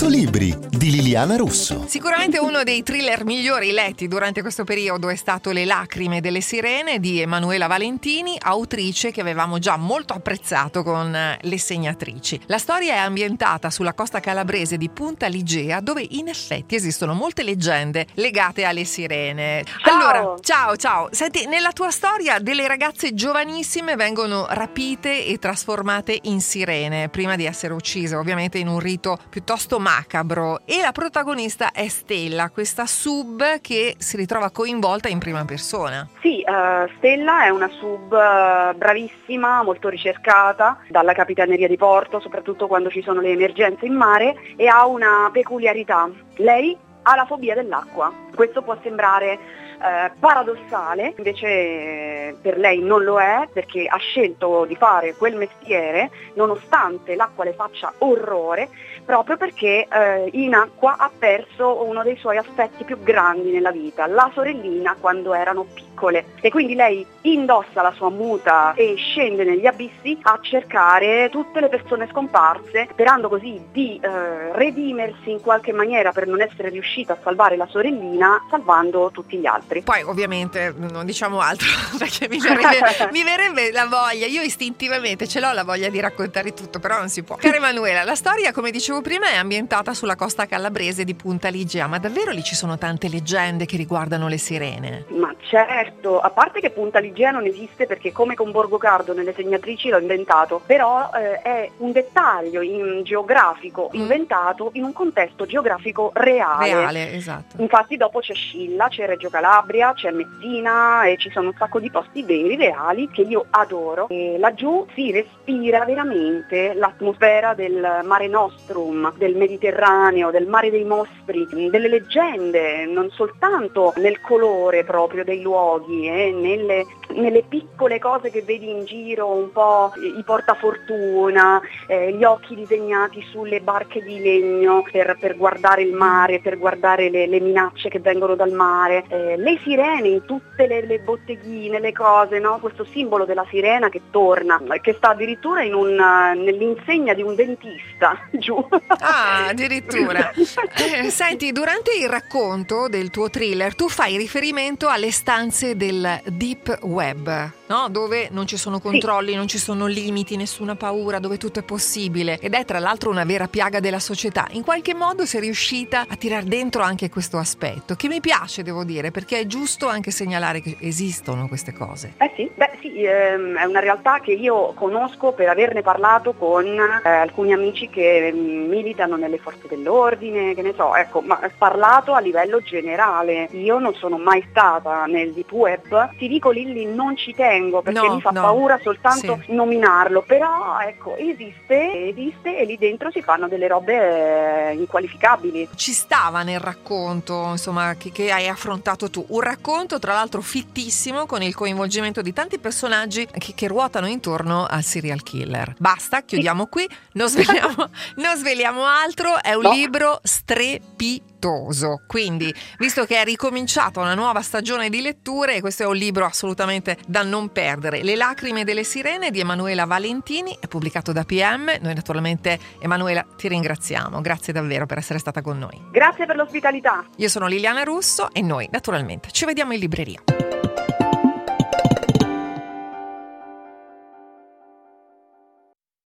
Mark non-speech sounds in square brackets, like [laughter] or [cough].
100 libri di Liliana Russo. Sicuramente uno dei thriller migliori letti durante questo periodo è stato Le lacrime delle sirene di Emanuela Valentini, autrice che avevamo già molto apprezzato con Le segnatrici. La storia è ambientata sulla costa calabrese di Punta Ligea, dove in effetti esistono molte leggende legate alle sirene. Ciao. Allora, ciao, ciao. Senti, nella tua storia delle ragazze giovanissime vengono rapite e trasformate in sirene prima di essere uccise, ovviamente in un rito piuttosto macabro. E la protagonista è Stella, questa sub che si ritrova coinvolta in prima persona. Sì, eh, Stella è una sub eh, bravissima, molto ricercata dalla Capitaneria di Porto, soprattutto quando ci sono le emergenze in mare, e ha una peculiarità. Lei ha la fobia dell'acqua. Questo può sembrare eh, paradossale, invece per lei non lo è perché ha scelto di fare quel mestiere nonostante l'acqua le faccia orrore, proprio perché eh, in acqua ha perso uno dei suoi aspetti più grandi nella vita, la sorellina quando erano piccole. E quindi lei indossa la sua muta e scende negli abissi a cercare tutte le persone scomparse, sperando così di eh, redimersi in qualche maniera per non essere riuscita a salvare la sorellina, salvando tutti gli altri. Poi ovviamente non diciamo altro [laughs] perché [laughs] mi verrebbe, [laughs] mi verrebbe la voglia, io istintivamente ce l'ho la voglia di raccontare tutto, però non si può. Cara Emanuela, la storia come dicevo prima è ambientata sulla costa calabrese di Punta Ligia, ma davvero lì ci sono tante leggende che riguardano le sirene? Ma certo, a parte che Punta Ligea non esiste perché come con Borgo Cardo nelle segnatrici l'ho inventato, però eh, è un dettaglio in geografico Mm. inventato in un contesto geografico reale. Reale, esatto. Infatti dopo c'è Scilla, c'è Reggio Calabria, c'è Messina e ci sono un sacco di posti veri, reali, che io adoro. E laggiù si respira veramente l'atmosfera del mare nostrum, del Mediterraneo, del mare dei mostri, delle leggende, non soltanto nel colore proprio dei luoghi e nelle, nelle piccole cose che vedi in giro, un po' i portafortuna, eh, gli occhi disegnati sulle barche di legno per, per guardare il mare, per guardare le, le minacce che vengono dal mare, eh, le sirene in tutte le, le botteghine, le cose, no? questo simbolo della sirena che torna, che sta addirittura in un, eh, nell'insegna di un dentista [laughs] giù. Ah, addirittura. [laughs] Eh, senti, durante il racconto del tuo thriller tu fai riferimento alle stanze del deep web, no? Dove non ci sono controlli, non ci sono limiti, nessuna paura, dove tutto è possibile. Ed è tra l'altro una vera piaga della società. In qualche modo sei riuscita a tirar dentro anche questo aspetto, che mi piace, devo dire, perché è giusto anche segnalare che esistono queste cose. Eh sì, beh sì, ehm, è una realtà che io conosco per averne parlato con eh, alcuni amici che mm, militano nelle forze dell'ordine, che ne so, ecco, ma parlato a livello generale. Io non sono mai stata nel deep web, ti dico Lilli non ci tengo perché No, mi fa no, paura soltanto sì. nominarlo, però ecco, esiste, esiste e lì dentro si fanno delle robe eh, inqualificabili. Ci stava nel racconto, insomma, che, che hai affrontato tu. Un racconto, tra l'altro, fittissimo con il coinvolgimento di tanti personaggi che, che ruotano intorno al serial killer. Basta, chiudiamo qui, non sveliamo, non sveliamo altro. È un No. libro strepitoso. Quindi, visto che è ricominciata una nuova stagione di letture, questo è un libro assolutamente da non perdere. Le lacrime delle sirene di Emanuela Valentini, è pubblicato da PM. Noi, naturalmente, Emanuela, ti ringraziamo. Grazie davvero per essere stata con noi. Grazie per l'ospitalità. Io sono Liliana Russo e noi naturalmente ci vediamo in libreria.